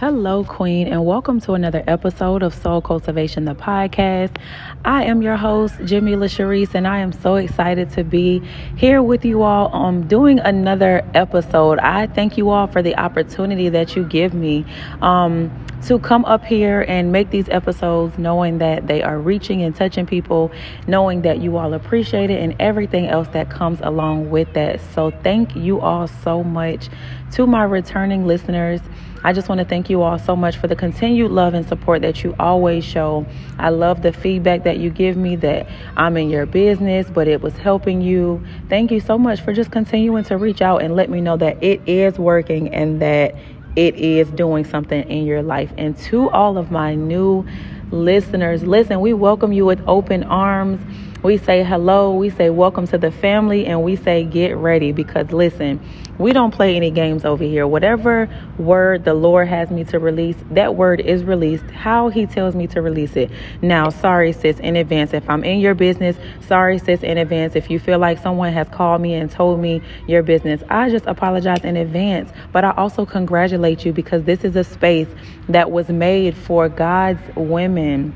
Hello, Queen, and welcome to another episode of Soul Cultivation, the podcast. I am your host, Jamila Sharice, and I am so excited to be here with you all on doing another episode. I thank you all for the opportunity that you give me. Um, to come up here and make these episodes knowing that they are reaching and touching people, knowing that you all appreciate it, and everything else that comes along with that. So, thank you all so much to my returning listeners. I just want to thank you all so much for the continued love and support that you always show. I love the feedback that you give me that I'm in your business, but it was helping you. Thank you so much for just continuing to reach out and let me know that it is working and that it is doing something in your life. And to all of my new listeners, listen, we welcome you with open arms. We say hello, we say welcome to the family, and we say get ready because listen, we don't play any games over here. Whatever word the Lord has me to release, that word is released how He tells me to release it. Now, sorry, sis, in advance. If I'm in your business, sorry, sis, in advance. If you feel like someone has called me and told me your business, I just apologize in advance. But I also congratulate you because this is a space that was made for God's women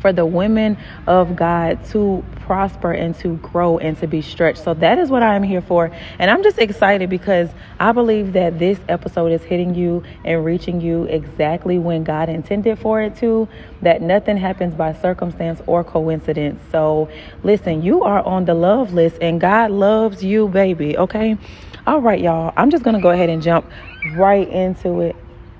for the women of God to prosper and to grow and to be stretched. So that is what I am here for. And I'm just excited because I believe that this episode is hitting you and reaching you exactly when God intended for it to, that nothing happens by circumstance or coincidence. So listen, you are on the love list and God loves you, baby. Okay. All right, y'all. I'm just going to go ahead and jump right into it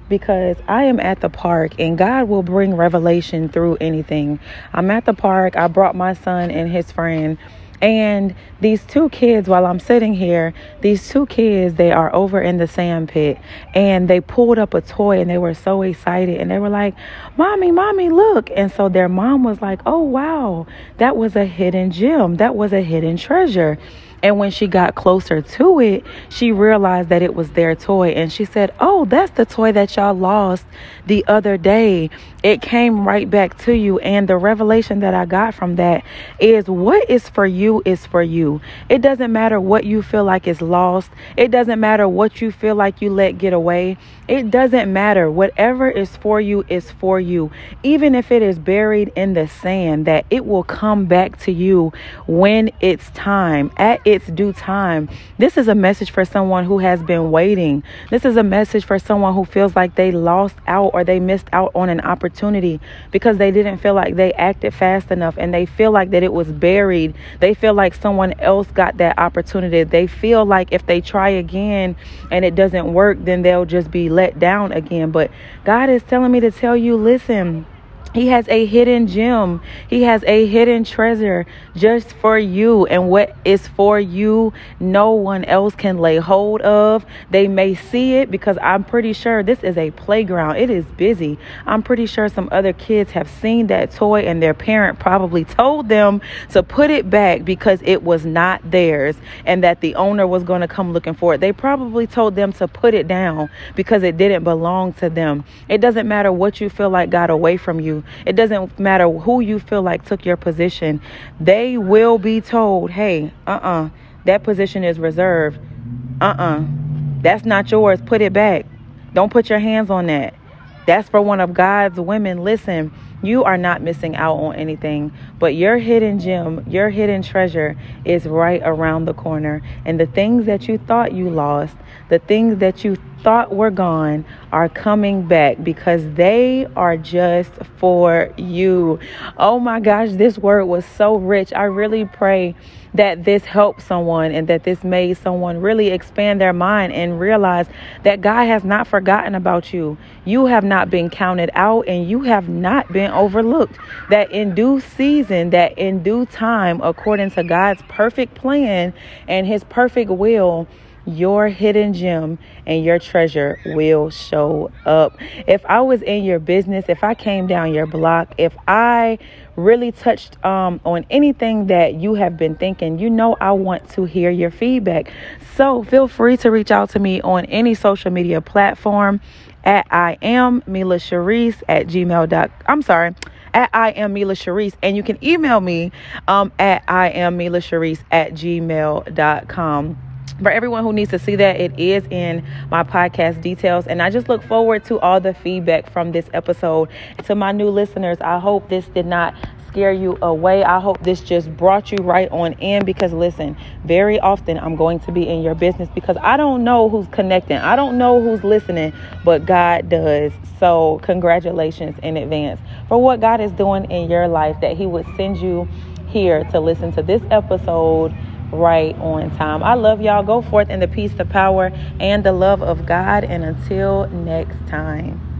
because I am at the park and God will bring revelation through anything. I'm at the park. I brought my son and his friend. And these two kids, while I'm sitting here, these two kids, they are over in the sand pit and they pulled up a toy and they were so excited and they were like, Mommy, Mommy, look. And so their mom was like, Oh, wow, that was a hidden gem. That was a hidden treasure. And when she got closer to it, she realized that it was their toy. And she said, Oh, that's the toy that y'all lost the other day. It came right back to you. And the revelation that I got from that is what is for you is for you. It doesn't matter what you feel like is lost, it doesn't matter what you feel like you let get away. It doesn't matter. Whatever is for you is for you. Even if it is buried in the sand, that it will come back to you when it's time, at its due time. This is a message for someone who has been waiting. This is a message for someone who feels like they lost out or they missed out on an opportunity because they didn't feel like they acted fast enough and they feel like that it was buried. They feel like someone else got that opportunity. They feel like if they try again and it doesn't work, then they'll just be let down again. But God is telling me to tell you listen, he has a hidden gem. He has a hidden treasure just for you. And what is for you, no one else can lay hold of. They may see it because I'm pretty sure this is a playground. It is busy. I'm pretty sure some other kids have seen that toy and their parent probably told them to put it back because it was not theirs and that the owner was going to come looking for it. They probably told them to put it down because it didn't belong to them. It doesn't matter what you feel like got away from you. It doesn't matter who you feel like took your position. They will be told, hey, uh uh-uh, uh, that position is reserved. Uh uh-uh, uh, that's not yours. Put it back. Don't put your hands on that. That's for one of God's women. Listen, you are not missing out on anything, but your hidden gem, your hidden treasure is right around the corner. And the things that you thought you lost, the things that you thought were gone are coming back because they are just for you. Oh my gosh, this word was so rich. I really pray that this helped someone and that this made someone really expand their mind and realize that God has not forgotten about you. You have not been counted out and you have not been overlooked. That in due season, that in due time, according to God's perfect plan and his perfect will, your hidden gem and your treasure will show up. If I was in your business, if I came down your block, if I really touched um, on anything that you have been thinking, you know, I want to hear your feedback. So feel free to reach out to me on any social media platform at I am Mila Sharice at gmail. I'm sorry at I am Mila Sharice. And you can email me um, at I am Mila Sharice at gmail.com. for everyone who needs to see that, it is in my podcast details. And I just look forward to all the feedback from this episode. To my new listeners, I hope this did not scare you away. I hope this just brought you right on in because listen, very often I'm going to be in your business because I don't know who's connecting. I don't know who's listening, but God does. So, congratulations in advance for what God is doing in your life that He would send you here to listen to this episode right on time. I love y'all. Go forth in the peace, the power, and the love of God. And until next time.